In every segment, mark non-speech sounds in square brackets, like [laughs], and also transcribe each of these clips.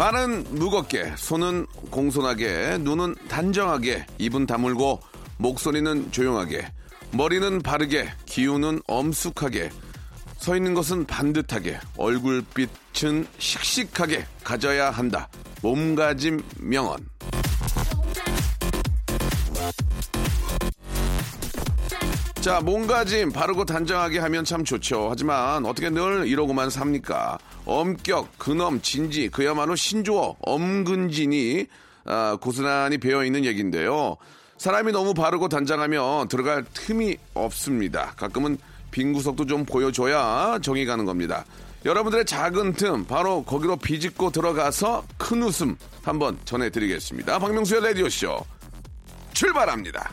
발은 무겁게 손은 공손하게 눈은 단정하게 입은 다물고 목소리는 조용하게 머리는 바르게 기운은 엄숙하게 서 있는 것은 반듯하게 얼굴빛은 씩씩하게 가져야 한다. 몸가짐 명언. 자, 몸가짐 바르고 단정하게 하면 참 좋죠. 하지만 어떻게 늘 이러고만 삽니까? 엄격, 근엄, 진지, 그야말로 신조어, 엄근진이 아, 고스란히 배어 있는 얘기인데요. 사람이 너무 바르고 단정하면 들어갈 틈이 없습니다. 가끔은 빈 구석도 좀 보여줘야 정이 가는 겁니다. 여러분들의 작은 틈 바로 거기로 비집고 들어가서 큰 웃음 한번 전해드리겠습니다. 박명수의 라디오쇼 출발합니다.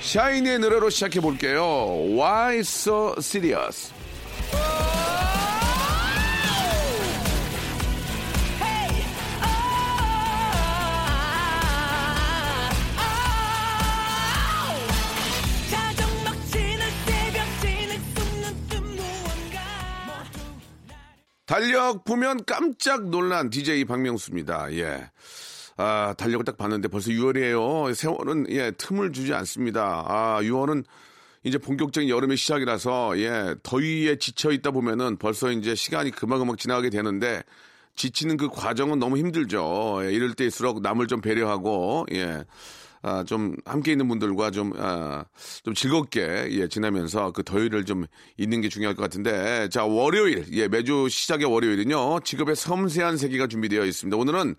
샤이니의 노래로 시작해 볼게요. Why so serious? 달력 보면 깜짝 놀란 DJ 박명수입니다. 예. 아, 달력을 딱 봤는데 벌써 6월이에요. 세월은, 예, 틈을 주지 않습니다. 아, 6월은 이제 본격적인 여름의 시작이라서, 예, 더위에 지쳐 있다 보면은 벌써 이제 시간이 금방금방 지나가게 되는데, 지치는 그 과정은 너무 힘들죠. 예, 이럴 때일수록 남을 좀 배려하고, 예. 아, 좀 함께 있는 분들과 좀, 아, 좀 즐겁게, 예, 지나면서 그 더위를 좀 잊는 게 중요할 것 같은데. 자, 월요일, 예, 매주 시작의 월요일은요, 직업의 섬세한 세계가 준비되어 있습니다. 오늘은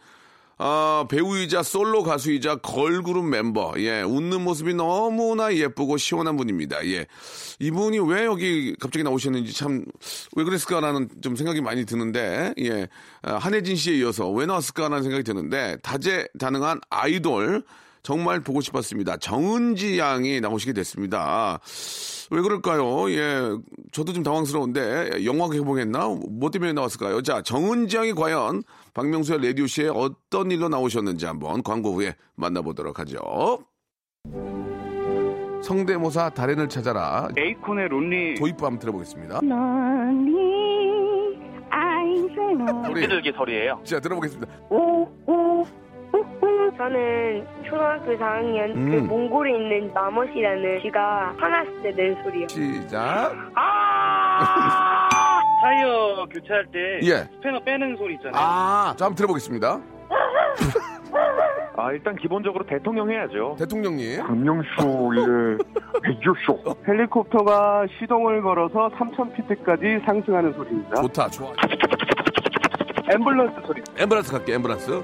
아, 배우이자 솔로 가수이자 걸그룹 멤버, 예, 웃는 모습이 너무나 예쁘고 시원한 분입니다. 예. 이분이 왜 여기 갑자기 나오셨는지 참, 왜 그랬을까라는 좀 생각이 많이 드는데, 예, 아, 한혜진 씨에 이어서 왜 나왔을까라는 생각이 드는데, 다재다능한 아이돌, 정말 보고 싶었습니다. 정은지 양이 나오시게 됐습니다. 왜 그럴까요? 예, 저도 좀 당황스러운데 영화 개봉했나? 뭐 때문에 나왔을까요? 자, 정은지 양이 과연 박명수의 라디오쇼에 어떤 일로 나오셨는지 한번 광고 후에 만나보도록 하죠. 성대모사 달인을 찾아라. 에이콘의 론리 도입부 한번 들어보겠습니다. 아인세노 우리 비둘기 소리예요. 자 들어보겠습니다. 오오 저는 초등학교 4학년 그 음. 몽골에 있는 마멋이라는 쥐가 화났을 때 낸 소리요. 시작. [laughs] 타이어 교체할 때 예. 스패너 빼는 소리 있잖아요. 아, 자 한번 들어보겠습니다. [laughs] 아, 일단 기본적으로 대통령 해야죠. 대통령님. 박명수의 라디오쇼. [laughs] 헬리콥터가 시동을 걸어서 3,000피트까지 상승하는 소리입니다. 좋다, 좋아. 앰뷸런스 소리. 엠브란스 갈게, 엠브란스.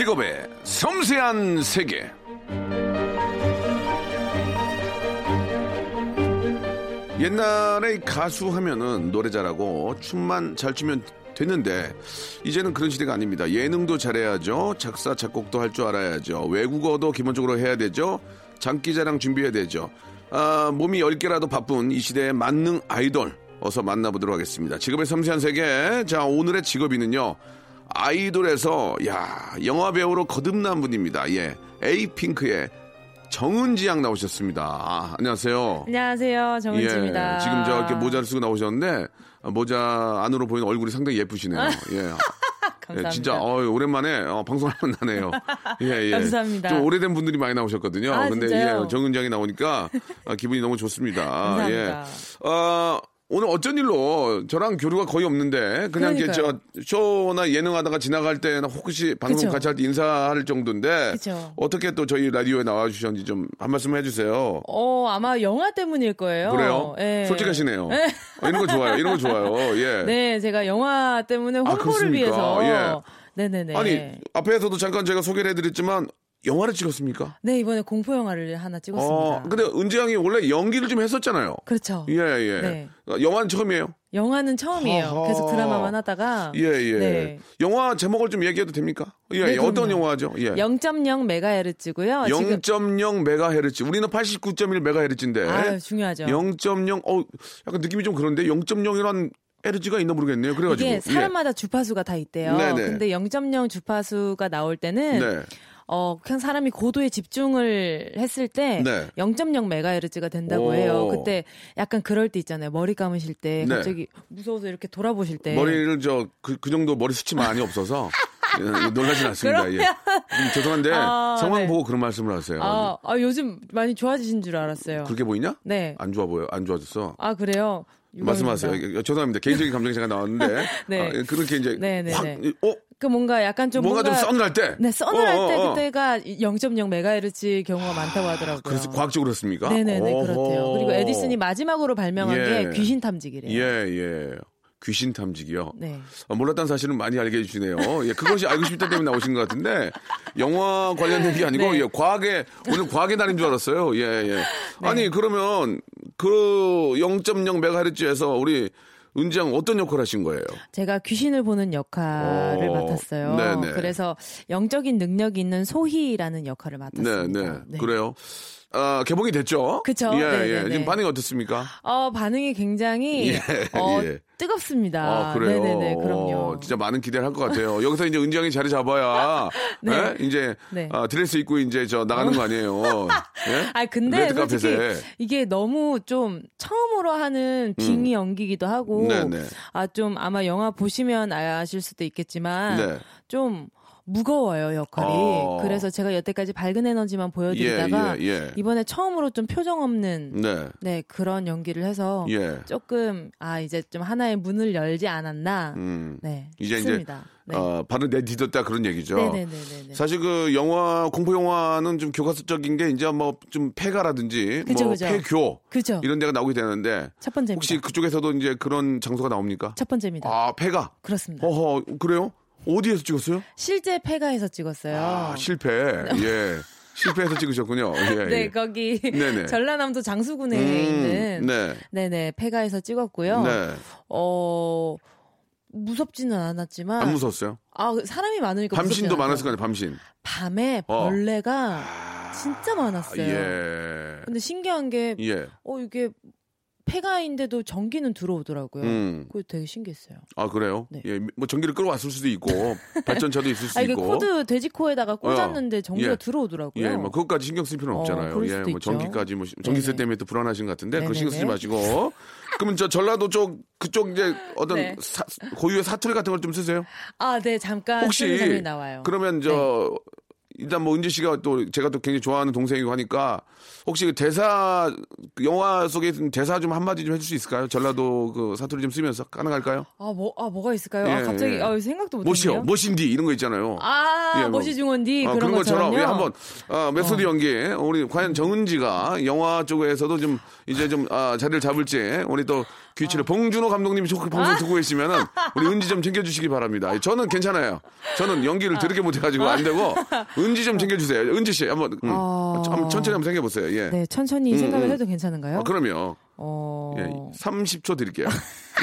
직업의 섬세한 세계. 옛날에 가수 하면은 노래 잘하고 춤만 잘 추면 됐는데 이제는 그런 시대가 아닙니다. 예능도 잘해야죠. 작사 작곡도 할 줄 알아야죠. 외국어도 기본적으로 해야 되죠. 장기자랑 준비해야 되죠. 아, 몸이 10개라도 바쁜 이 시대의 만능 아이돌 어서 만나보도록 하겠습니다. 직업의 섬세한 세계. 자, 오늘의 직업인은요. 아이돌에서 야 영화 배우로 거듭난 분입니다. 예, 에이핑크의 정은지 양 나오셨습니다. 아, 안녕하세요. 안녕하세요. 정은지입니다. 예, 지금 저렇게 모자를 쓰고 나오셨는데 아, 모자 안으로 보이는 얼굴이 상당히 예쁘시네요. [laughs] 예. 예. 진짜 어, 오랜만에 어, 방송하면 나네요. 예, 예. 감사합니다. 좀 오래된 분들이 많이 나오셨거든요. 아, 근데 진짜요? 예, 정은장이 나오니까 아, 기분이 너무 좋습니다. 감사합니다. 예. 어, 오늘 어쩐 일로 저랑 교류가 거의 없는데 그냥 이제 저. 쇼나 예능하다가 지나갈 때나 혹시 방송 그쵸. 같이 할 때 인사할 정도인데 그쵸. 어떻게 또 저희 라디오에 나와 주셨는지 좀 한 말씀 해주세요. 어, 아마 영화 때문일 거예요. 그래요? 예. 솔직하시네요. 어, 이런 거 좋아요. 이런 거 좋아요. 예. [laughs] 네, 제가 영화 때문에 홍보를 그렇습니까? 위해서. 예. 네네네. 아니 앞에서도 잠깐 제가 소개를 해드렸지만 영화를 찍었습니까? 네, 이번에 공포 영화를 하나 찍었습니다. 어, 근데 은지 양이 원래 연기를 좀 했었잖아요. 그렇죠. 예, 예. 네. 어, 영화는 처음이에요? 영화는 처음이에요. 허허. 계속 드라마만 하다가. 예, 예. 네. 영화 제목을 좀 얘기해도 됩니까? 예, 네, 어떤 그럼요. 영화죠? 예. 0.0 메가헤르츠고요. 지금 0.0 메가헤르츠. 우리는 89.1 메가헤르츠인데. 아, 중요하죠. 0.0, 어, 약간 느낌이 좀 그런데 0.0이란 헤르츠가 있나 모르겠네요. 그래가지고. 이게 사람마다 주파수가 다 있대요. 네네. 근데 0.0 주파수가 나올 예. 때는 네. 어, 그냥 사람이 고도에 집중을 했을 때 네. 0.0 메가헤르츠가 된다고 오. 해요. 그때 약간 그럴 때 있잖아요. 머리 감으실 때 네. 갑자기 무서워서 이렇게 돌아보실 때 머리를 저, 그, 그 정도 머리 숱이 많이 없어서. [laughs] 예, 놀라진 않습니다. 예. 좀 죄송한데 아, 상황 네. 보고 그런 말씀을 하세요. 아, 아, 요즘 많이 좋아지신 줄 알았어요. 그렇게 보이냐? 네. 안 좋아 보여. 안 좋아졌어. 아, 그래요? 말씀하세요. 유감입니다. 예, 죄송합니다. 개인적인 감정이 잠깐 나왔는데. [laughs] 네. 아, 예, 그렇게 이제. 네, 네, 확, 네. 어? 그 뭔가 약간 좀 뭔가, 좀 서늘할 때. 네, 서늘할 어, 때 어, 어. 그때가 0.0 메가헤르츠 경우가 많다고 하더라고요. 그래서 과학적으로 그렇습니까? 네네네 어허. 그렇대요. 그리고 에디슨이 마지막으로 발명한 예. 게 귀신 탐지기래요. 예, 예. 귀신 탐지기요. 네. 어, 몰랐다는 사실은 많이 알게 해주시네요. 예, 그것이 알고 싶다 때문에 나오신 것 같은데, 영화 관련된 게 아니고, 네. 예, 과학의, 오늘 과학의 날인 줄 알았어요. 예, 예. 네. 아니, 그러면, 그 0.0 메가헤르츠에서 우리 은지양 어떤 역할 하신 거예요? 제가 귀신을 보는 역할을 오, 맡았어요. 네네. 그래서 영적인 능력이 있는 소희라는 역할을 네, 맡았습니다. 네. 그래요. 아, 개봉이 됐죠? 그쵸. 예, 네, 예. 네, 네. 지금 반응이 어떻습니까? 어, 반응이 굉장히 예, 어, 예. 뜨겁습니다. 아, 그래요? 네네네, 그럼요. 어, 진짜 많은 기대를 할 것 같아요. 여기서 이제 은지양이 자리 잡아야, [laughs] 네. 예? 이제, 네. 아, 드레스 입고 이제 저 나가는 거 아니에요. 예? [laughs] 아 근데 솔직히. 이게 너무 좀 처음으로 하는 빙의 연기기도 하고 음. 아좀 아마 영화 보시면 아실 수도 있겠지만 네. 좀 무거워요 역할이 어. 그래서 제가 여태까지 밝은 에너지만 보여드리다가 예, 예, 예. 이번에 처음으로 좀 표정 없는 네. 네 그런 연기를 해서 예. 조금 아 이제 좀 하나의 문을 열지 않았나 음. 네 이제 싶습니다. 이제, 어, 발을 내딛었다 그런 얘기죠. 네네네네. 사실 그 영화, 공포 영화는 좀 교과서적인 게 이제 뭐 좀 폐가라든지, 그죠, 뭐 그죠. 폐교. 그죠. 이런 데가 나오게 되는데, 첫 번째입니다. 혹시 그쪽에서도 이제 그런 장소가 나옵니까? 첫 번째입니다. 아, 폐가. 그렇습니다. 어허, 그래요? 어디에서 찍었어요? 실제 폐가에서 찍었어요. 아, 실패. [laughs] 예. 실패해서 찍으셨군요. 예, 네, 예. 거기 네네. 전라남도 장수군에 음, 있는 네. 네네 폐가에서 찍었고요. 네. 어 무섭지는 않았지만 안 무서웠어요? 아 사람이 많으니까 밤신도 많았을 거 않아요. 아니에요, 밤신. 밤에 어. 벌레가 진짜 많았어요. 예. 근데 신기한 게 예. 어 이게 폐가인데도 전기는 들어오더라고요. 음. 그거 되게 신기했어요. 아, 그래요? 네. 예, 뭐 전기를 끌어왔을 수도 있고, [laughs] 발전차도 있을 수아 이게 있고. 코드 돼지코에다가 꽂았는데 전기가 예. 들어오더라고요. 예, 뭐 그것까지 신경 쓸 필요는 어, 없잖아요. 그럴 예, 수도 뭐 있죠. 전기까지 뭐 전기세 네네. 때문에 또 불안하신 것 같은데 그거 신경 쓰지. 마시고. [laughs] 그러면 저 전라도 쪽 그쪽 이제 어떤 네. 사- 고유의 사투리 같은 걸 좀 쓰세요? 아, 네 잠깐 혹시 나와요. 그러면 저 일단 뭐 은지 씨가 또 제가 또 굉장히 좋아하는 동생이고 하니까 혹시 그 대사 그 영화 속에 있는 대사 좀 한마디 좀 해줄 수 있을까요? 전라도 그 사투리 좀 쓰면서 가능할까요? 아, 뭐, 아, 뭐가 있을까요? 예, 아, 갑자기, 예. 아, 생각도 못했네요. 뭐시여, 뭐신디 이런 거 있잖아요. 아, 예, 뭐. 뭣이 중헌디 어, 그런, 것처럼. 예, 한번 어, 메소드 연기 우리 과연 정은지가 영화 쪽에서도 좀 이제 좀 아, 자리를 잡을지 우리 또 귀추를 봉준호 감독님이 저 방송 듣고 계시면은 우리 은지 좀 챙겨주시기 바랍니다. 저는 괜찮아요. 저는 연기를 더럽게 못해가지고 안 되고 은지 좀 챙겨주세요. 은지 씨 한번, 음, 어. 한번 천천히 한번 생겨보세요. 예. 네, 천천히 음, 생각을 음. 해도 괜찮은가요? 아, 그럼요. 어. 예, 30초 드릴게요.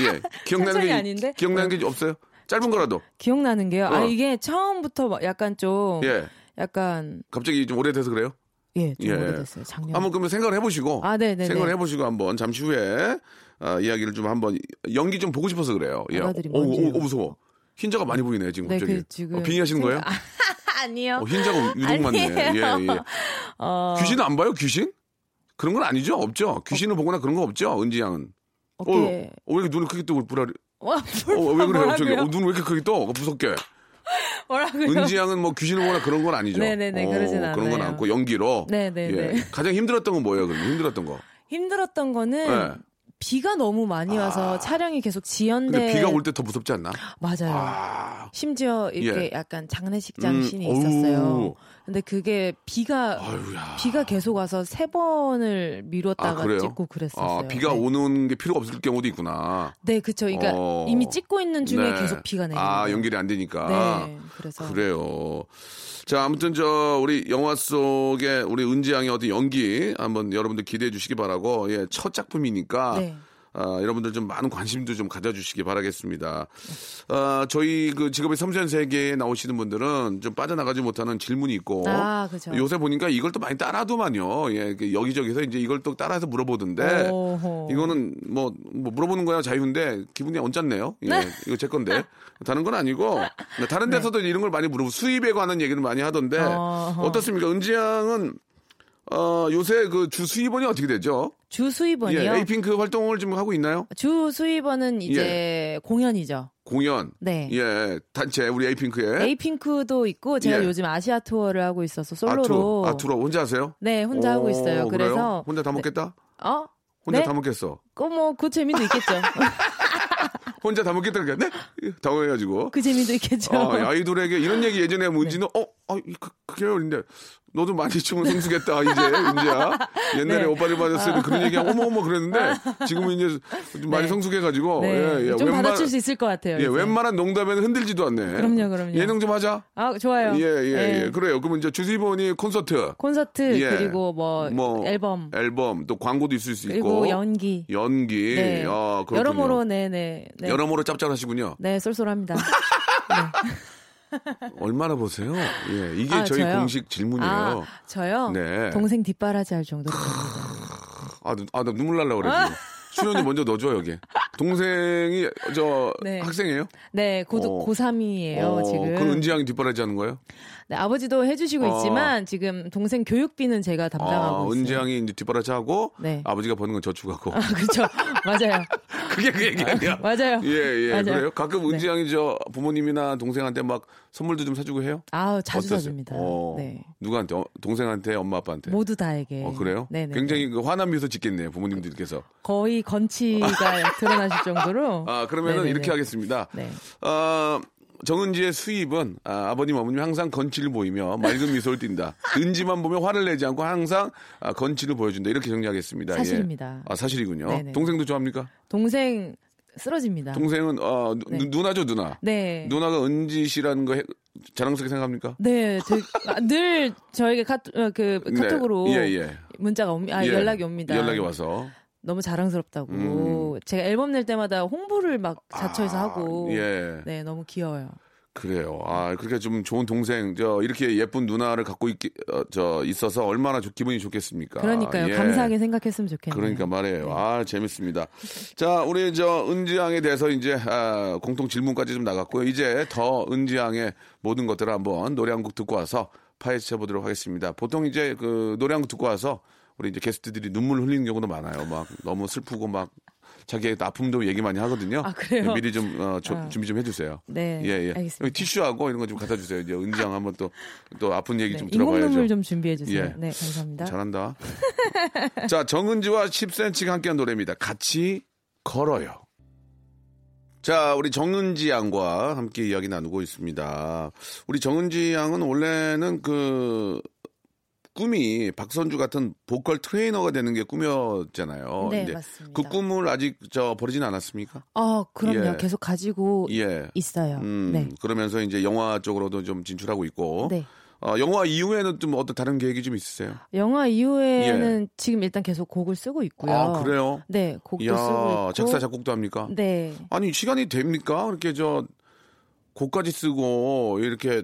예, [laughs] 기억나는 게 아닌데? 기억나는 게 없어요? 짧은 거라도. 기억나는 게요. 아, 어. 이게 처음부터 막 약간 좀, 예, 약간, 갑자기 좀 오래돼서 그래요? 예, 좀 예. 오래됐어요. 작년. 한번 그러면 생각을 해보시고 아, 네네네. 생각을 해보시고 한번 잠시 후에 아, 이야기를 좀 한번 연기 좀 보고 싶어서 그래요. 예. 오, 뭔지요? 오, 오, 무서워. 흰자가 많이 보이네 지금 네, 갑자기. 그 지금 어, 빙의하시는 거예요? [laughs] 아니요. 어, 흰자가 유독 많네. 예. 예. [laughs] 어, 귀신은 안 봐요? 귀신? 그런 건 아니죠? 없죠? 귀신을 보거나 그런 거 없죠? 은지 양은. 어, 어. 왜 이렇게 눈을 크게 뜨고 불알이? 와, 어, 왜 그래요? 뭐라고요? 어, 눈을 왜 이렇게 크게 떠? 무섭게. [laughs] 뭐라고요? 은지 양은 뭐 귀신을 보거나 그런 건 아니죠? 네네네, 그러진 그런 건 않아요. 않고 연기로. 네네네. 예. 가장 힘들었던 건 뭐예요? 그럼 힘들었던 거. 힘들었던 거는 네. 비가 너무 많이 와서 촬영이 계속 지연돼. 근데 비가 올 때 더 무섭지 않나? 맞아요. 아, 심지어 이렇게 예. 약간 장례식장 음, 씬이. 있었어요. 근데 그게 비가 아유야. 비가 계속 와서 세 번을 아, 미뤘다가 그래요? 찍고 그랬었어요. 아, 비가 네. 오는 게 필요가 없을 경우도 있구나. 네, 그쵸. 그러니까 어. 이미 찍고 있는 중에 네. 계속 비가 내리는 아. 연결이 안 되니까. 네, 그래서 그래요. 자, 아무튼 저 우리 영화 속에 우리 은지 양의 어떤 연기 한번 여러분들 기대해 주시기 바라고 예, 첫 작품이니까 네. 아, 여러분들 좀 많은 관심도 좀 가져주시기 바라겠습니다. 아, 저희 그 직업의 섬세한 세계에 나오시는 분들은 좀 빠져나가지 못하는 질문이 있고 아, 그죠. 요새 보니까 이걸 또 많이 따라하더만요. 예, 그 여기저기서 이제 이걸 또 따라해서 물어보던데 오호. 이거는 뭐, 뭐 물어보는 거야 자유인데 기분이 언짢네요. 예, 이거 제 건데 [laughs] 다른 건 아니고 다른 데서도 이런 걸 많이 물어보 수입에 관한 얘기를 많이 하던데 네. 어떻습니까? 은지 양은 어, 요새 그 주 수입원이 어떻게 되죠? 주 수입원이요. 예, 에이핑크 활동을 지금 하고 있나요? 주 수입원은 이제 공연이죠. 공연. 네. 예, 단체 우리 에이핑크의 에이핑크도 있고 제가 예. 요즘 아시아 투어를 하고 있어서 솔로로 아투, 아투로 혼자 하세요? 네 혼자 하고 오, 있어요. 그래요? 그래서 혼자 다 먹겠다? 어? 혼자 네? 다 먹겠어. 그뭐그 재미도 있겠죠. [laughs] 혼자 다 먹겠다 그러니까 네? 당황해가지고. 그 재미도 있겠죠. 아, 아이돌에게 이런 얘기 예전에 문지는 어, 아, 이- 그, 그래요. 근데 너도 많이 춤을 성숙했다 이제 은지야. [laughs] 옛날에 네. 오빠를 받았을 때 그런 얘기 어머 어머 그랬는데 지금은 이제 좀 많이 네. 성숙해가지고 네, 예, 예. 좀 웬만- 받아칠 수 있을 것 같아요. 예, 이제. 웬만한 농담에는 흔들지도 않네. 그럼요, 그럼요. 예능 좀 하자. 아 좋아요. 예, 예, 네. 예. 그래요. 그러면 이제 주수입원이 콘서트, 콘서트 예. 그리고 뭐, 뭐 앨범 앨범, 또 광고도 있을 수 그리고 있고 연기. 연기. 네. 아, 그렇군요. 여러모로 네네 네. 여러모로 짭짤하시군요. 네 쏠쏠합니다. [laughs] 얼마나 보세요? 예, 이게 아, 저희 저요? 공식 질문이에요. 아 저요. 네. 동생 뒷바라지 할 정도로. 아, 눈- 아, 나 눈물 날라 그래. 지금. 출연이 먼저 넣어줘 여기. 동생이 저 네. 학생이에요? 네 고도 어. 고3이에요 어, 지금. 그럼 은지 양이 뒷바라지 하는 거예요? 네, 아버지도 해주시고 어. 있지만 지금 동생 교육비는 제가 담당하고 아, 은지 있어요. 양이 이제 뒷바라지 하고 네. 아버지가 버는 건 저축하고. 아, 그렇죠. 맞아요. [laughs] 그게 그 얘기 아니야? 맞아요. 예, 예. 맞아요. 그래요? 가끔 네. 은지 양이 저 부모님이나 동생한테 막 선물도 좀 사주고 해요? 아우 자주 어떠세요? 사줍니다. 어, 네. 누구한테? 어, 동생한테, 엄마, 아빠한테? 모두 다에게. 어, 그래요? 네네. 굉장히 그 화난 미소 짓겠네요, 부모님들께서. [laughs] 거의 건치가 드러나실 정도로. 아, 그러면은 네네네. 이렇게 하겠습니다. 네. 어, 정은지의 수입은 아, 버님 어머님 항상 건치를 보이며 맑은 미소를 띈다. 은지만 보면 화를 내지 않고 항상 아, 건치를 보여준다. 이렇게 정리하겠습니다. 예. 사실입니다. 아 사실이군요. 네네. 동생도 좋아합니까? 동생 쓰러집니다. 동생은 어, 누, 네. 누 나죠 누나. 네. 누나가 은지 씨라는 거 해- 자랑스럽게 생각합니까? 네, 되- 아, 늘 저에게 카톡, 어, 그 카톡으로 네. 예, 예. 문자가 옵니다. 아, 예. 연락이 옵니다. 연락이 와서. 너무 자랑스럽다고. 음. 제가 앨범 낼 때마다 홍보를 막 자처해서 하고. 예. 네, 너무 귀여워요. 그래요. 아, 그렇게 좀 좋은 동생, 저, 이렇게 예쁜 누나를 갖고 있, 어, 저, 있어서 얼마나 좋- 기분이 좋겠습니까? 그러니까요. 예. 감사하게 생각했으면 좋겠네요. 그러니까 말이에요. 네. 아, 재밌습니다. 자, 우리 저 은지양에 대해서 이제 아, 공통 질문까지 좀 나갔고요. 이제 더 은지양의 모든 것들을 한번 노래 한 곡 듣고 와서 파헤쳐 보도록 하겠습니다. 보통 이제 그 노래 한 곡 듣고 와서 우리 이제 게스트들이 눈물 흘리는 경우도 많아요. 막 너무 슬프고 막 자기의 아픔도 얘기 많이 하거든요. 아, 그래요? 미리 좀 어, 조- 아. 준비 좀 해주세요. 네, 예, 예. 알겠습니다. 여기 티슈하고 이런 거 좀 갖다 주세요. 이제 은지양 한번 또, 또 아픈 얘기 네, 좀 들어봐야죠. 눈물 좀 준비해 주세요. 예. 네, 감사합니다. 잘한다. [laughs] 자, 정은지와 10cm가 함께한 노래입니다. 같이 걸어요. 자, 우리 정은지 양과 함께 이야기 나누고 있습니다. 우리 정은지 양은 원래는 그 꿈이 박선주 같은 보컬 트레이너가 되는 게 꿈이었잖아요. 네, 맞습니다. 그 꿈을 아직 저 버리진 않았습니까? 어, 그럼요. 예. 계속 가지고 예. 있어요. 음, 네. 그러면서 이제 영화 쪽으로도 좀 진출하고 있고. 네. 어, 영화 이후에는 좀 어떤 다른 계획이 좀 있으세요? 영화 이후에는 지금 일단 계속 곡을 쓰고 있고요. 예. 아, 그래요? 네, 곡도 이야, 쓰고 있고. 작사 작곡도 합니까? 네. 아니 시간이 됩니까? 이렇게 저 곡까지 쓰고 이렇게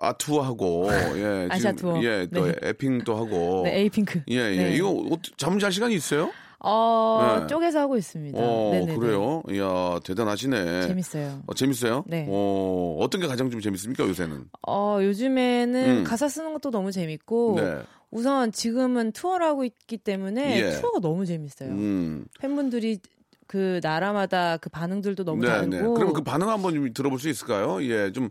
아투하고 예 [laughs] 아시아 투어. 예 또 네. 에핑도 하고 [laughs] 네, 에이핑크. 예 예 네. 이거 잠을 잘 시간이 있어요? 어, 네. 쪼개서 하고 있습니다. 어, 네네네. 그래요? 이야, 대단하시네. 재밌어요. 어, 재밌어요? 네. 어, 어떤 게 가장 좀 재밌습니까, 요새는? 어, 요즘에는 음. 가사 쓰는 것도 너무 재밌고 네. 우선 지금은 투어를 하고 있기 때문에 예. 투어가 너무 재밌어요. 음. 팬분들이 그 나라마다 그 반응들도 너무 다르고 그럼 그 반응 한번 좀 들어볼 수 있을까요? 예, 좀 어,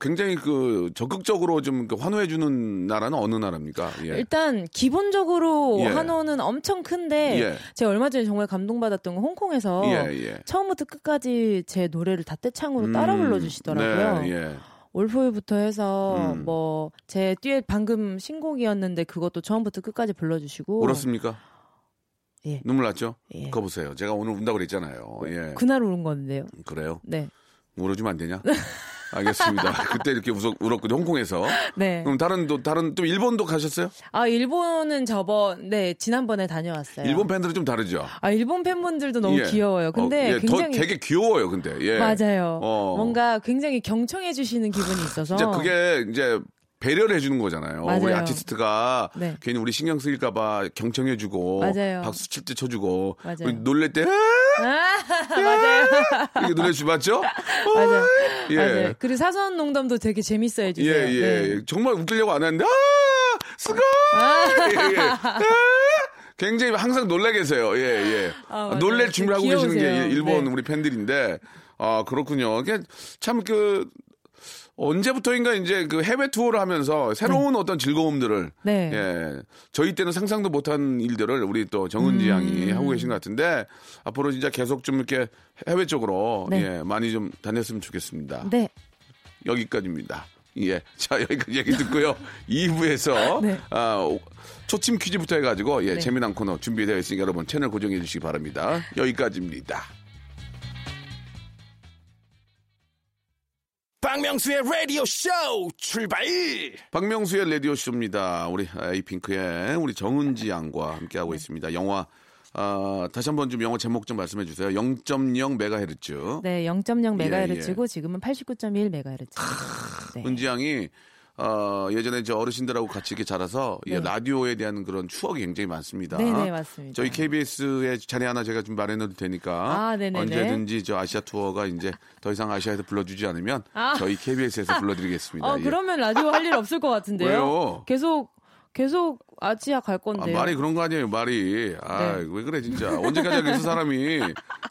굉장히 그 적극적으로 좀그 환호해 주는 나라는 어느 나라입니까? 예. 일단 기본적으로 예. 한호는 엄청 큰데 예. 제가 얼마 전에 정말 감동받았던 건 홍콩에서 예, 예. 처음부터 끝까지 제 노래를 다 떼창으로 따라 음, 불러주시더라고요. 네, 예. 올포유부터 해서 음. 뭐제 듀엣 방금 신곡이었는데 그것도 처음부터 끝까지 불러주시고 울었습니까? 예. 눈물 났죠? 예. 거 보세요. 제가 오늘 운다고 그랬잖아요. 예. 그날 울은 건데요. 그래요? 네. 울어주면 안 되냐? [laughs] 알겠습니다. [laughs] 그때 이렇게 웃었, 울었거든요. 홍콩에서. 네. 그럼 다른 또 다른 또 일본도 가셨어요? 아 일본은 저번 네 지난번에 다녀왔어요. 일본 팬들은 좀 다르죠. 아 일본 팬분들도 너무 예. 귀여워요. 근데 어, 예, 굉장히 더 되게 귀여워요. 근데 예. 맞아요. 어. 뭔가 굉장히 경청해 주시는 기분이 있어서 진짜 그게 이제 배려를 해주는 거잖아요. 맞아요. 우리 아티스트가 네. 괜히 우리 신경 쓰일까봐 경청해주고 맞아요. 박수 칠 때 쳐주고 맞아요. 우리 놀랄 때 아, [laughs] 맞아요. 이렇게 노래 주봤죠? [laughs] 맞아요. 예. 맞아요. 그리고 사소한 농담도 되게 재밌어 예, 해주세요. 예. 네. 정말 웃기려고 안 했는데, 아! 스가! 예, 예. 아! 굉장히 항상 놀라게 계세요. 예, 예. 아. 놀랄 준비를 하고 계시는 게 귀여우세요. 일본 네. 우리 팬들인데, 아, 그렇군요. 이게 참 그, 언제부터인가 이제 그 해외 투어를 하면서 새로운 어떤 즐거움들을 네. 예 저희 때는 상상도 못한 일들을 우리 또 정은지 양이 음. 하고 계신 것 같은데 앞으로 진짜 계속 좀 이렇게 해외 쪽으로 네. 예 많이 좀 다녔으면 좋겠습니다. 네. 여기까지입니다. 예. 자, 여기까지 얘기 듣고요. [laughs] 2부에서, 네. 아, 오- 초침 퀴즈부터 해가지고, 예, 네. 재미난 코너 준비되어 있으니까 여러분 채널 고정해 주시기 바랍니다. 여기까지입니다. 박명수의 라디오 쇼 출발 박명수의 라디오 쇼입니다. 우리 에이핑크의 우리 정은지 양과 함께하고 있습니다. 영화, 아, 다시 한번 좀 영화 제목 좀 말씀해 주세요. 0.0 메가헤르츠. 네, 0.0 예, 메가헤르츠고 지금은 89.1 메가헤르츠. 네. 은지 양이 어, 예전에 저 어르신들하고 같이 이렇게 자라서 예, 네. 라디오에 대한 그런 추억이 굉장히 많습니다. 네, 네, 맞습니다. 저희 KBS에 자리 하나 제가 좀 마련해도 되니까 아, 네네네. 언제든지 저 아시아 투어가 이제 더 이상 아시아에서 불러주지 않으면 아. 저희 KBS에서 불러드리겠습니다. 어, 예. 그러면 라디오 할 일 없을 것 같은데요. [laughs] 왜요? 계속 계속 아지아 갈 아, 건데요. 말이 그런 거 아니에요, 말이. 아, 네. 왜 그래, 진짜. 언제까지 하겠어, 사람이.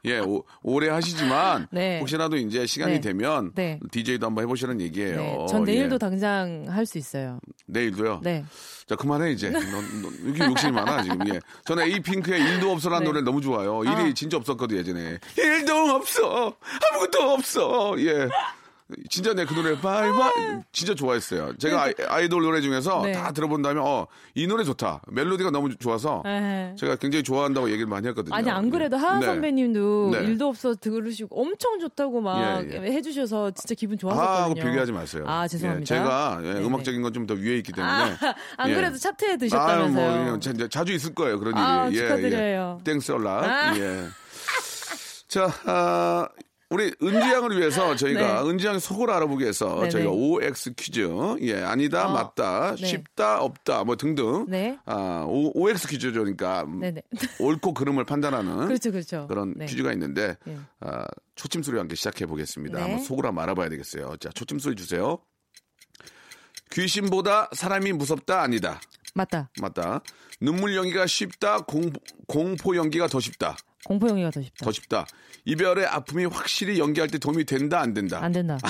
예, 오, 오래 하시지만, 네. 혹시라도 이제 시간이 네. 되면, 네. DJ도 한번 해보시는 얘기예요. 네, 전 내일도 예. 당장 할 수 있어요. 내일도요? 네. 자, 그만해, 이제. 넌, 넌, 왜 이렇게 욕심이 많아, 지금. 예. 저는 에이핑크의 일도 없어라는 네. 노래 너무 좋아요. 일이 아. 진짜 없었거든, 예전에. 일도 없어! 아무것도 없어! 예. 진짜 내 그 노래 바이바이 진짜 좋아했어요. 제가 아이, 돌 노래 중에서 네. 다 들어본 다음에 어 이 노래 좋다. 멜로디가 너무 좋아서 에헤. 제가 굉장히 좋아한다고 얘기를 많이 했거든요. 아니 안 그래도 하하 네. 선배님도 네. 일도 없어 들으시고 엄청 좋다고 막 예, 해주셔서 진짜 기분 하하고 좋았었거든요. 비교하지 마세요. 아 죄송합니다. 예, 제가 예. 음악적인 건 좀 더 위에 있기 때문에 아, [laughs] 안 예. 그래도 차트에 아유, 드셨다면서요. 뭐, 자, 자주 있을 거예요, 그런 일이. 아, 예, 축하드려요. 예. 얼라. 아. 예. 자, 아, 우리 은지 양을 위해서 저희가 네. 은지 양의 속을 알아보기 위해서 네네. 저희가 OX 퀴즈, 예, 아니다, 어, 맞다, 네. 쉽다, 없다, 뭐 등등. 네. 아, O, OX 퀴즈죠. 그러니까 네네. 옳고 그름을 판단하는 [laughs] 그렇죠, 그렇죠. 그런 네. 퀴즈가 있는데 예. 아, 초침 소리와 함께 시작해 보겠습니다. 네. 한번 속을 한번 알아봐야 되겠어요. 자, 초침 소리 주세요. 귀신보다 사람이 무섭다 아니다. 맞다. 맞다. 눈물 연기가 쉽다. 공, 공포 연기가 더 쉽다. 공포 영화가 더 쉽다. 더 쉽다. 이별의 아픔이 확실히 연기할 때 도움이 된다 안 된다. 안 된다. [laughs]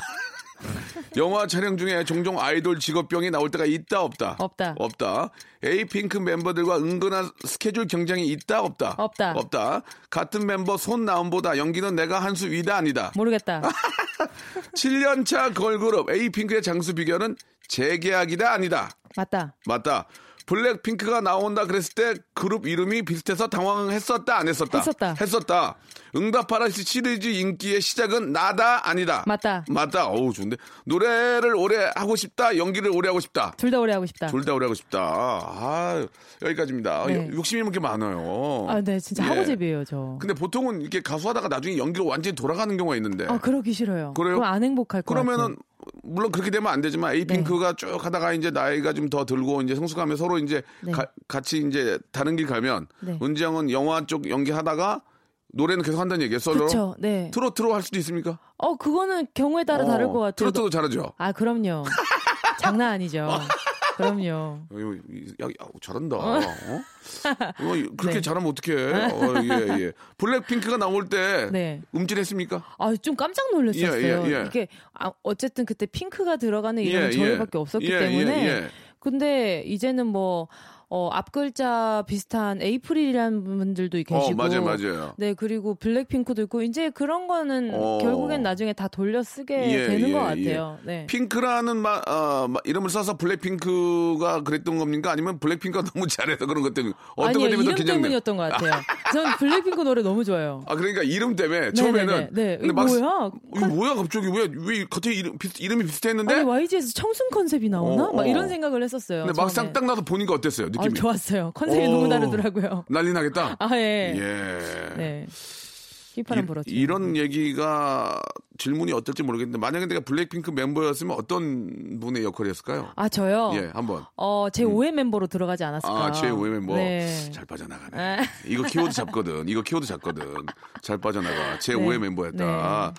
영화 촬영 중에 종종 아이돌 직업병이 나올 때가 있다 없다. 없다. 없다. 에이핑크 멤버들과 은근한 스케줄 경쟁이 있다 없다. 없다. 없다. 같은 멤버 손 나옴보다 연기는 내가 한 수 위다 아니다. 모르겠다. [laughs] 7년차 걸그룹 에이핑크의 장수 비결은 재계약이다 아니다. 맞다. 맞다. 블랙핑크가 나온다 그랬을 때 그룹 이름이 비슷해서 당황했었다 안 했었다. 했었다. 했었다. 응답하라 시리즈 인기의 시작은 나다 아니다. 맞다. 맞다. 어우 좋은데 노래를 오래 하고 싶다. 연기를 오래 하고 싶다. 둘 다 오래 하고 싶다. 둘 다 오래 하고 싶다. 아 여기까지입니다. 네. 욕심이 있는 게 많아요. 아, 네, 진짜 예. 하고집이에요, 저. 근데 보통은 이렇게 가수하다가 나중에 연기가 완전히 돌아가는 경우가 있는데. 아, 그러기 싫어요. 그래요? 그럼 안 행복할 것 그러면은 같아요. 물론 그렇게 되면 안 되지만 에이핑크가 쭉 하다가 이제 나이가 좀 더 들고 이제 성숙하면 서로 이제 네. 가- 같이 이제 다른 길 가면 네. 은지 형은 영화 쪽 연기하다가 노래는 계속 한다는 얘기예요. 솔로로. 그렇죠. 네. 트로트로 할 수도 있습니까? 어 그거는 경우에 따라 다를 어, 것 같아요. 트로트도 잘하죠. 아 그럼요. [laughs] 장난 아니죠. 그럼요. 어, 야, 야, 잘한다. 어? 어, 그렇게 네. 잘하면 어떡해. 어, 예, 예. 블랙핑크가 나올 때 네. 음질했습니까? 아 좀 깜짝 놀랐었어요. 예, 예, 예. 이게 아, 어쨌든 그때 핑크가 들어가는 이름은 예, 저희밖에 예. 없었기 예, 때문에. 근데 이제는 뭐 어, 앞글자 비슷한 에이프릴이라는 분들도 계시고 어, 맞아요, 맞아요. 네 그리고 블랙핑크도 있고 이제 그런 거는 어. 결국엔 나중에 다 돌려 쓰게 예, 되는 예, 것 예. 같아요. 네. 핑크라는 마, 어, 마- 이름을 써서 블랙핑크가 그랬던 겁니까? 아니면 블랙핑크가 [laughs] 너무 잘해서 그런 것 때문에 어떤 것 아니요 때문에 더 이름? 때문이었던 것 같아요. 전 블랙핑크 노래 너무 좋아요. 아 그러니까 이름 때문에 처음에는 네네네. 네. 근데 막- 뭐야? 이거 뭐야 갑자기 왜 왜 갑자기 이름 비슷, 이름이 비슷했는데 아니 YG에서 청순 컨셉이 나오나? 어, 막 어. 이런 생각을 했었어요. 근데 막상 처음에. 딱 나서 보니까 어땠어요 아, 느낌이? 좋았어요. 컨셉이 오. 너무 다르더라고요. 난리 나겠다. 아 예. 예. 네. 휘파람 불었죠. 이, 런 얘기가 질문이 어떨지 모르겠는데 만약에 내가 블랙핑크 멤버였으면 어떤 분의 역할이었을까요? 아 저요. 예, 한번. 어, 제 5회 멤버로 들어가지 않았을까. 아, 제 5회 멤버. 네. 잘 빠져나가네. 아. 이거 키워드 잡거든. 이거 키워드 잡거든. 잘 빠져나가. 제 5회 멤버였다.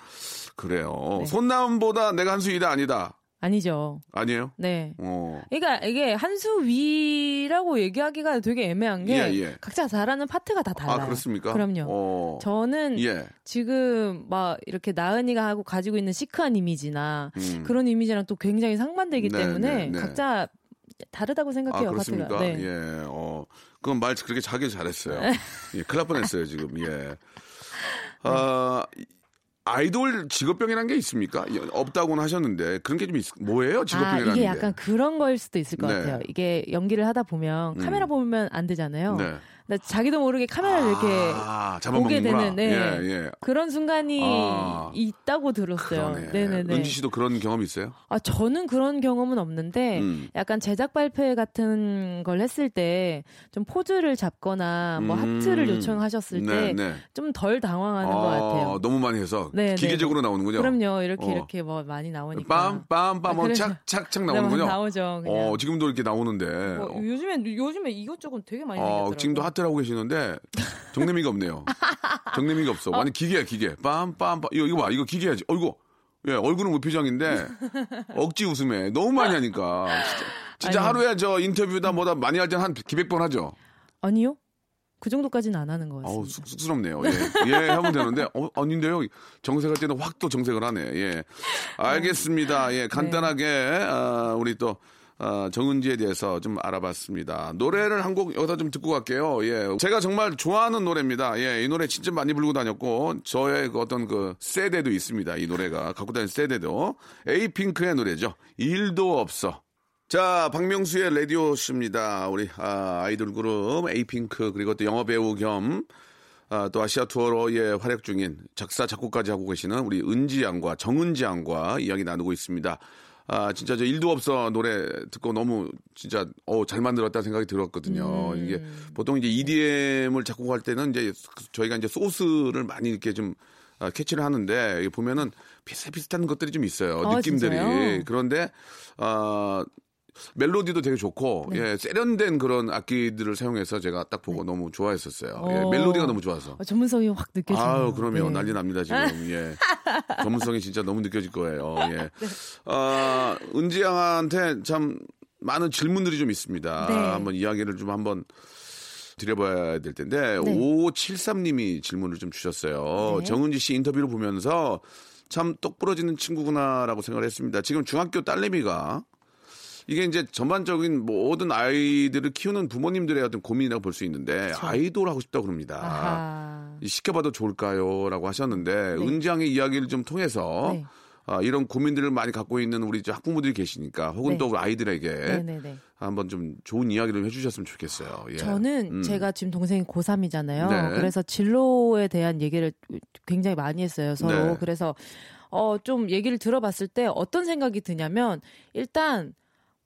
그래요. 네. 손남보다 내가 한수 위다 아니다. 아니죠. 아니에요? 네. 어. 그러니까 이게 한수 위라고 얘기하기가 되게 애매한 게 예, 예. 각자 잘하는 파트가 다 달라요. 아, 그렇습니까? 그럼요. 어. 저는 예. 지금 막 이렇게 나은이가 하고 가지고 있는 시크한 이미지나 음. 그런 이미지랑 또 굉장히 상반되기 네, 때문에 네, 네. 각자 다르다고 아, 생각해요. 그렇습니까? 파트가. 네. 예. 어. 그건 말 그렇게 자기 잘했어요. 예, 큰일 날 뻔했어요, 지금. 예. 아, 아이돌 직업병이라는 게 있습니까? 예, 없다고는 하셨는데 그런 게좀 있, 뭐예요? 아, 직업병이라는 이게 게. 약간 그런 거일 수도 있을 것 네. 같아요. 이게 연기를 하다 보면 카메라 보면 안 되잖아요. 네. 근데 자기도 모르게 카메라를 이렇게 아, 보게 잡아먹는구나. 되는 네. 예, 예. 그런 순간이 아. 있다고 들었어요. 그러네. 네네네. 은지 씨도 그런 경험 있어요? 아 저는 그런 경험은 없는데 음. 약간 제작 발표 같은 걸 했을 때 좀 포즈를 잡거나 뭐 음. 하트를 요청하셨을 네, 때 네. 좀덜 당황하는 것 아, 같아요. 너무 많이 해서 네, 기계적으로 나오는군요. 그럼요. 이렇게 어. 이렇게 뭐 많이 나오니까. 빰빰빰 그래서- 착착착 네, 나오는군요. 나오죠. 그냥. 어, 지금도 이렇게 나오는데. 뭐 요즘에 요즘에 이것저것 되게 많이 어, 생겼더라고요. 지금도 하 트를 하고 계시는데 정내미가 없네요. 정내미가 없어. 완전 기계야 기계. 빰빰빰. 이거 이거 봐. 이거 기계야지. 어이구. 예, 얼굴은 무표정인데 억지 웃음에 너무 많이 하니까 진짜, 진짜. 하루에 저 인터뷰다 뭐다 많이 할때한 기백 번 하죠. 아니요. 그 정도까지는 안 하는 것 같습니다. 어우 쑥, 쑥스럽네요. 예, 예 하면 되는데 어, 아닌데요. 정색할 때는 확 또 정색을 하네. 예, 알겠습니다. 예, 간단하게 아, 우리 또 아, 정은지에 대해서 좀 알아봤습니다. 노래를 한 곡 여기다 좀 듣고 갈게요. 예, 제가 정말 좋아하는 노래입니다. 예, 이 노래 진짜 많이 부르고 다녔고 저의 그 어떤 그 세대도 있습니다. 이 노래가 갖고 다니는 세대도 에이핑크의 노래죠. 일도 없어. 자, 박명수의 라디오 쇼입니다. 우리 아, 아이돌 그룹 에이핑크 그리고 또 영화 배우 겸 아, 또 아시아 투어로 예, 활약 중인 작사 작곡까지 하고 계시는 우리 은지 양과 정은지 양과 이야기 나누고 있습니다. 아, 진짜 저 일도 없어 노래 듣고 너무 진짜 어, 잘 만들었다 생각이 들었거든요. 이게 보통 이제 EDM을 작곡할 때는 이제 저희가 이제 소스를 많이 이렇게 좀 아, 캐치를 하는데 보면은 비슷비슷한 것들이 좀 있어요. 아, 느낌들이. 진짜요? 그런데 아 멜로디도 되게 좋고 네. 예 세련된 그런 악기들을 사용해서 제가 딱 보고 너무 좋아했었어요. 예, 어. 멜로디가 너무 좋아서. 어, 전문성이 확 느껴지네요. 아유, 그럼요. 네. 난리 납니다, 지금. 예. [laughs] 전문성이 진짜 너무 느껴질 거예요. 예. [laughs] 네. 아, 은지 양한테 참 많은 질문들이 좀 있습니다. 네. 한번 이야기를 좀 한번 드려봐야 될 텐데, 네. 5573님이 질문을 좀 주셨어요. 네. 정은지 씨 인터뷰를 보면서 참 똑부러지는 친구구나라고 생각을 했습니다. 지금 중학교 딸내미가 이게 이제 전반적인 모든 아이들을 키우는 부모님들의 어떤 고민이라고 볼 수 있는데 아이돌 하고 싶다고 그럽니다. 아하. 이 시켜봐도 좋을까요? 라고 하셨는데, 은지양의 이야기를 좀 통해서, 네. 아, 이런 고민들을 많이 갖고 있는 우리 학부모들이 계시니까, 혹은 네. 또 우리 아이들에게 네네네. 한번 좀 좋은 이야기를 해주셨으면 좋겠어요. 예. 저는 음. 제가 지금 동생이 고3이잖아요. 네. 그래서 진로에 대한 얘기를 굉장히 많이 했어요, 서로. 네. 그래서 어, 좀 얘기를 들어봤을 때 어떤 생각이 드냐면 일단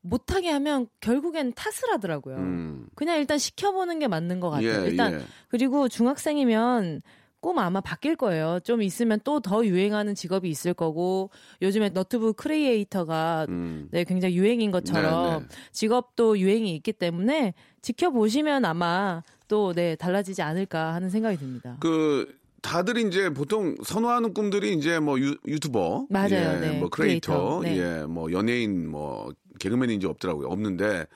못하게 하면 결국엔 탓을 하더라고요. 음. 그냥 일단 시켜보는 게 맞는 것 같아요. 예, 일단 예. 그리고 중학생이면 꿈 아마 바뀔 거예요. 좀 있으면 또 더 유행하는 직업이 있을 거고 요즘에 너튜브 크리에이터가 음. 네, 굉장히 유행인 것처럼 네, 네. 직업도 유행이 있기 때문에 지켜보시면 아마 또 네, 달라지지 않을까 하는 생각이 듭니다. 그 다들 이제 보통 선호하는 꿈들이 이제 뭐 유, 유튜버, 맞아요. 예, 네. 뭐 크리에이터, 크리에이터, 네. 예, 뭐 연예인, 뭐 개그맨이 이제 없더라고요. 없는데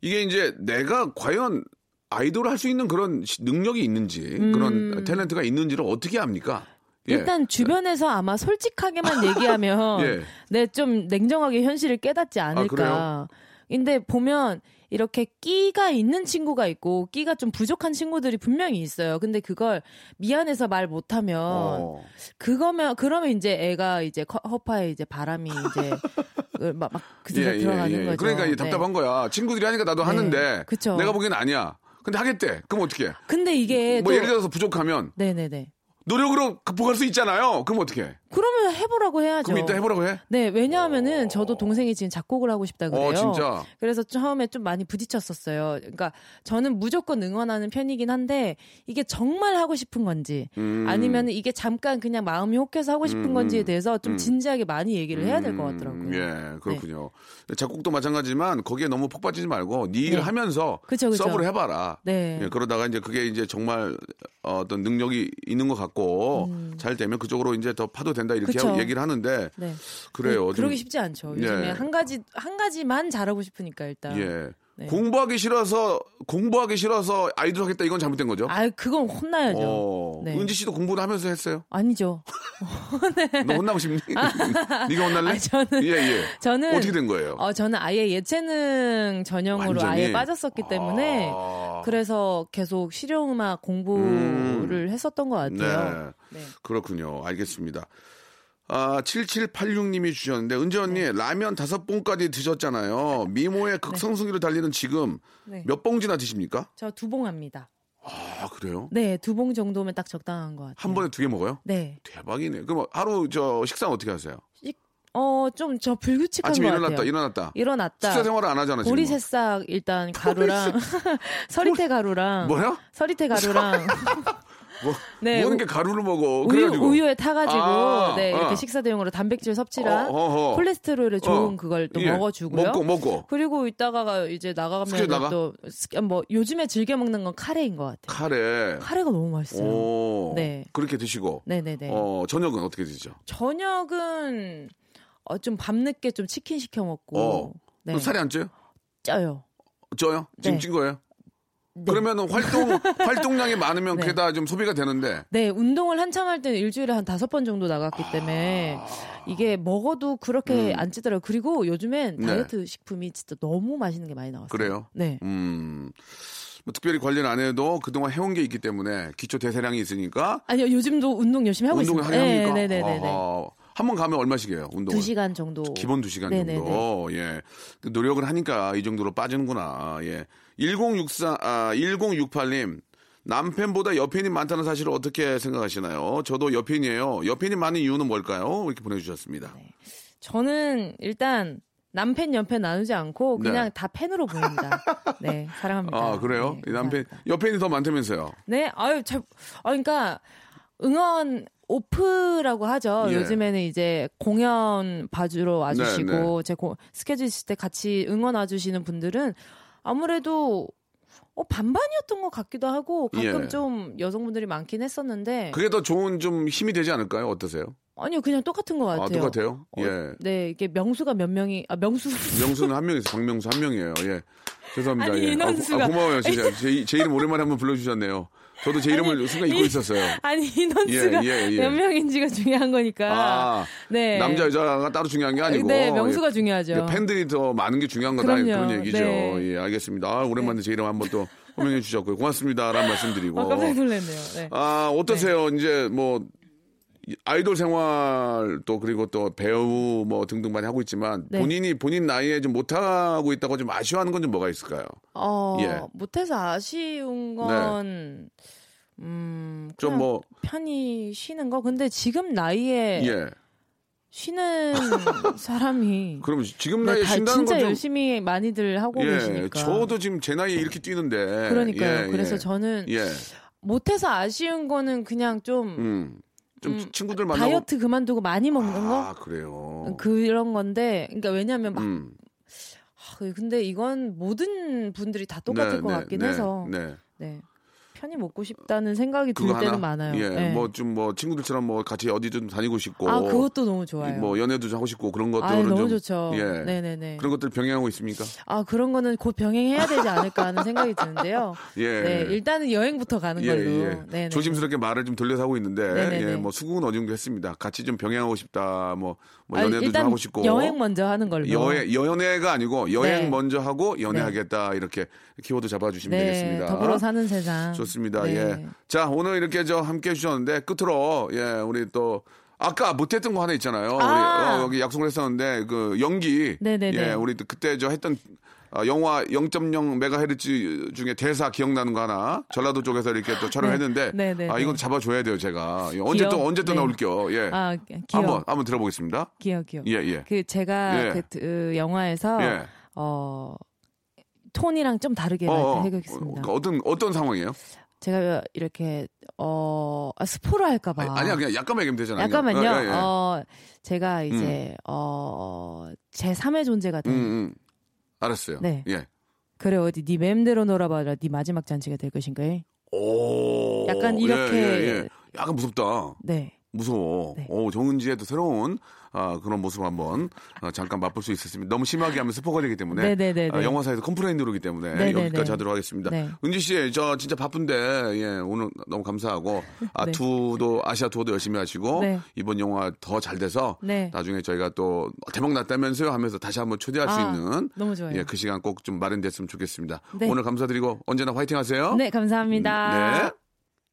이게 이제 내가 과연 아이돌을 할수 있는 그런 시- 능력이 있는지 그런 탤런트가 있는지를 어떻게 압니까? 예. 음. 일단 주변에서 아마 솔직하게만 [laughs] 얘기하면 예. 네, 좀 냉정하게 현실을 깨닫지 그래요? 않을까. 근데 보면 이렇게 끼가 있는 친구가 있고 끼가 좀 부족한 친구들이 분명히 있어요. 근데 그걸 미안해서 말 못하면 어. 그거면 그러면 이제 애가 이제 커- 허파에 이제 바람이 이제 [laughs] 막그 예, 생각 예, 들어가는 예. 거죠. 그러니까 네. 답답한 거야. 친구들이 하니까 나도 하는데 그쵸. 내가 보기엔 아니야. 근데 하겠대. 그럼 어떻게? 근데 이게 뭐 또 예를 들어서 부족하면 네네네. 노력으로 극복할 수 있잖아요. 그럼 어떻게? 그러면 해보라고 해야죠. 그럼 이따 해보라고 해? 네, 왜냐하면은 저도 동생이 지금 작곡을 하고 싶다 그래요. 어, 진짜. 그래서 처음에 좀 많이 부딪혔었어요. 그러니까 저는 무조건 응원하는 편이긴 한데 이게 정말 하고 싶은 건지 음. 아니면 이게 잠깐 그냥 마음이 혹해서 하고 싶은 음, 건지에 음, 대해서 좀 음. 진지하게 많이 얘기를 해야 될것 음, 같더라고요. 예, 그렇군요. 작곡도 마찬가지지만 거기에 너무 폭 빠지지 말고 네일 네. 하면서 그쵸, 그쵸. 서브를 해봐라. 네. 예, 그러다가 이제 그게 이제 정말 어떤 능력이 있는 것 같고 잘 되면 그쪽으로 이제 더 파도 된다 이렇게 음. 그쵸. 얘기를 하는데 네. 그래요. 네, 좀- 그러기 쉽지 않죠. 요즘에 예. 한 가지 한 가지만 잘하고 싶으니까 일단. 예. 네. 공부하기 싫어서 공부하기 싫어서 아이돌 하겠다 이건 잘못된 거죠? 아, 그건 혼나야죠. 어, 네. 은지 씨도 공부를 하면서 했어요? 아니죠. [laughs] 너 혼나고 싶니? [laughs] 네가 혼날래? 아, 저는- 예, 예. 저는 어떻게 된 거예요? 어, 저는 아예 예체능 전형으로 완전히? 아예 빠졌었기 때문에 아. 그래서 계속 실용음악 공부를 했었던 것 같아요. 네. 네. 그렇군요. 알겠습니다. 아, 7786님이 주셨는데, 은지 언니, 라면 다섯 봉까지 드셨잖아요. 미모의 극성수기로 달리는 지금 네. 몇 봉지나 드십니까? 저 두 봉 합니다. 아, 그래요? 네, 두 봉 정도면 딱 적당한 것 같아요. 한 번에 두 개 먹어요? 네. 대박이네. 그럼 하루 저 식사는 어떻게 하세요? 어, 좀 저 불규칙한 아침에 것 일어났다, 같아요. 일어났다. 일어났다. 식사 생활을 안 하잖아, 지금. [laughs] [laughs] 보리 새싹 일단 가루랑 서리태 가루랑 뭐야? 서리태 가루랑 뭐, 네, 우- 게 가루를 먹어. 우유 그래가지고. 우유에 타가지고 아, 네 이렇게 아. 식사 대용으로 단백질 섭취랑 어, 어허. 콜레스테롤에 좋은 어. 그걸 또 예. 먹어주고요. 먹고, 먹고. 그리고 이따가 이제 나가면 나가? 또뭐 요즘에 즐겨 먹는 건 카레인 것 같아요. 카레. 카레가 너무 맛있어요. 오. 네. 그렇게 드시고. 네네네. 어, 저녁은 어떻게 드시죠? 저녁은 어, 좀 밤늦게 좀 치킨 시켜 먹고 어. 네. 살이 안 쪄요? 쪄요. 쪄요? 지금 네. 찐 거예요? 네. 그러면 활동 [laughs] 활동량이 많으면 네. 그게 다 좀 소비가 되는데 네, 운동을 한참 할 때는 일주일에 한 다섯 번 정도 나갔기 때문에 이게 먹어도 그렇게 음. 안 찌더라고 요. 그리고 요즘엔 네. 다이어트 식품이 진짜 너무 맛있는 게 많이 나왔어요. 그래요? 네. 음. 뭐 특별히 관리는 안 해도 그동안 해온 게 있기 때문에 기초 대사량이 있으니까 아니요, 요즘도 운동 열심히 하고 운동을 있습니다. 하게 합니까? 네, 네, 네, 네. 한 번 가면 얼마씩 해요? 운동을? 두 시간 정도. 기본 두 시간 네네네. 정도. 예. 그 노력을 하니까 이 정도로 빠지는구나. 예. 1064, 아, 1068님. 남편보다 여편이 많다는 사실을 어떻게 생각하시나요? 저도 여편이에요. 여편이 많은 이유는 뭘까요? 이렇게 보내주셨습니다. 저는 일단 남편 연편 나누지 않고 네. 그냥 다 팬으로 보냅니다. 네, 사랑합니다. [laughs] 아, 그래요? 네, 이 남편, 감사합니다. 여편이 더 많다면서요? 네, 아유, 잘, 아, 그러니까 응원 오프라고 하죠. 예. 요즘에는 이제 공연 봐주러 와주시고 네, 제 고- 스케줄 있을 때 같이 응원 와주시는 분들은 아무래도 어, 반반이었던 것 같기도 하고 가끔 예. 좀 여성분들이 많긴 했었는데 그게 더 좋은 좀 힘이 되지 않을까요? 어떠세요? 아니요 그냥 똑같은 것 같아요. 아, 똑같아요? 어, 예. 네, 이게 명수가 몇 명이 아 명수 명수는 한 명이서 박명수 한 명이에요. 예. 죄송합니다. 아니, 예. 인원수가- 아, 고, 마워요 진짜. 제, 제 이름 오랜만에 한번 불러주셨네요. 저도 제 이름을 순간 잊고 이- 있었어요. 아니 인원수가 예, 예, 예. 몇 명인지가 중요한 거니까. 아, 네. 남자 여자가 따로 중요한 게 아니고 네, 명수가 예. 중요하죠. 팬들이 더 많은 게 중요한 거다. 그런 얘기죠. 네. 예, 알겠습니다. 아, 오랜만에 제 이름 한번 또 [laughs] 호명해 주셨고요. 고맙습니다라는 말씀드리고. 아, 깜짝 놀랐네요. 네. 아, 어떠세요? 이제 뭐 이- 아이돌 생활 또 그리고 또 배우 뭐 등등 많이 하고 있지만 네. 본인이 본인 나이에 좀 못하고 있다고 좀 아쉬워하는 건 좀 뭐가 있을까요? 어, 예. 못해서 아쉬운 건, 음, 좀 뭐 편히 쉬는 거. 근데 지금 나이에 예. 쉬는 [laughs] 사람이 그럼 지금 네, 나이에 다 쉰다는 진짜 건좀 열심히 많이들 하고 예. 계시니까. 저도 지금 제 나이에 이렇게 뛰는데 그러니까요. 예, 그래서 예. 저는 예. 못해서 아쉬운 거는 그냥 좀 음. 좀 음, 친구들 만나고 다이어트 그만두고 많이 먹는 거 아, 그래요. 그런 건데 그러니까 왜냐면 막 음. 아, 근데 이건 모든 분들이 다 똑같을 네, 것 네, 같긴 네, 해서 네. 네. 편히 먹고 싶다는 생각이 들 때는 하나? 많아요. 예. 네. 뭐좀 뭐 친구들처럼 뭐 같이 어디 좀 다니고 싶고 아 그것도 너무 좋아요. 뭐 연애도 좀 하고 싶고 그런 것들은 아 너무 좀 좋죠. 예. 네네네. 그런 것들 병행하고 있습니까? 아 그런 거는 곧 병행해야 되지 않을까 하는 생각이 드는데요. [laughs] 예. 네 일단은 여행부터 가는 예, 걸로. 예. 네네. 조심스럽게 말을 좀 돌려서 하고 있는데 네네네. 예, 뭐 수긍은 어느 정도 했습니다. 같이 좀 병행하고 싶다. 뭐, 뭐 아, 연애도 좀 일단 하고 싶고 여행 먼저 하는 걸로. 여행 연애가 아니고 여행 네. 먼저 하고 연애하겠다 이렇게 키워드 잡아주시면 네, 되겠습니다. 더불어 사는 세상. 좋습니다. 네. 예. 자 오늘 이렇게 저 함께 해주셨는데 끝으로 예 우리 또 아까 못했던 거 하나 있잖아요. 아. 우리 어, 여기 약속을 했었는데 그 연기 네네네. 예 우리 또 그때 저 했던 어, 영화 0.0 메가헤르츠 중에 대사 기억나는 거 하나 전라도 쪽에서 이렇게 또 촬영했는데 네. 네네네. 아 이건 잡아줘야 돼요 제가 예, 언제 또 기억? 언제 또 네. 나올게요. 예. 아 기억. 한번 한번 들어보겠습니다. 기억 기억. 예 예. 그 제가 예. 그, 그 영화에서 예. 어 톤이랑 좀 다르게 어, 어, 해보겠습니다. 어, 어떤 어떤 상황이에요? 제가 이렇게 어 아, 스포를 할까봐. 아니, 아니야 그냥 약간만 얘기하면 되잖아요. 잠깐만요. 예, 예, 예. 어 제가 이제 어제 3의 존재가 된. 음, 음. 알았어요. 네. 예. 그래 어디 네 맴대로 놀아봐라 네 마지막 잔치가 될 것인가. 오. 약간 예, 이렇게- 예, 예. 약간 무섭다. 네. 무서워. 네. 오, 정은지의 또 새로운 아, 그런 모습 한번 아, 잠깐 맛볼 수 있었습니다. 너무 심하게 하면 스포가 되기 때문에 네네네네. 아, 영화사에서 complain 들어오기 때문에 네네네. 여기까지 하도록 하겠습니다. 네. 은지 씨, 저 진짜 바쁜데 예, 오늘 너무 감사하고 아 네. 투도 아시아 투어도 열심히 하시고 네. 이번 영화 더 잘 돼서 네. 나중에 저희가 또 대박 났다면서요 하면서 다시 한번 초대할 수 아, 있는 너무 좋아요. 예, 그 시간 꼭 좀 마련됐으면 좋겠습니다. 네. 오늘 감사드리고 언제나 화이팅 하세요. 네 감사합니다. 네.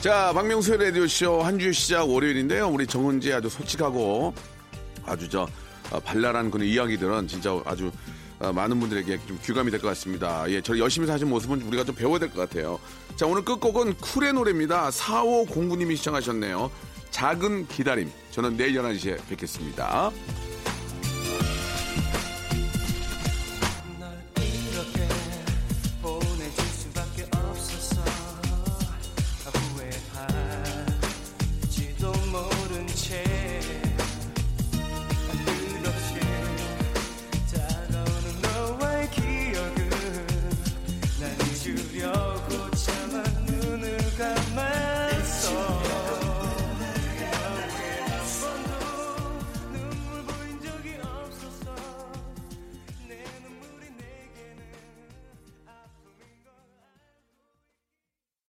자, 박명수의 라디오쇼 한 주 시작 월요일인데요. 우리 정은지 아주 솔직하고 아주 저 어, 발랄한 그런 이야기들은 진짜 아주 어, 많은 분들에게 좀 귀감이 될 것 같습니다. 예, 저 열심히 사신 모습은 우리가 좀 배워야 될 것 같아요. 자, 오늘 끝곡은 쿨의 노래입니다. 4509님이 시청하셨네요. 작은 기다림. 저는 내일 11시에 뵙겠습니다.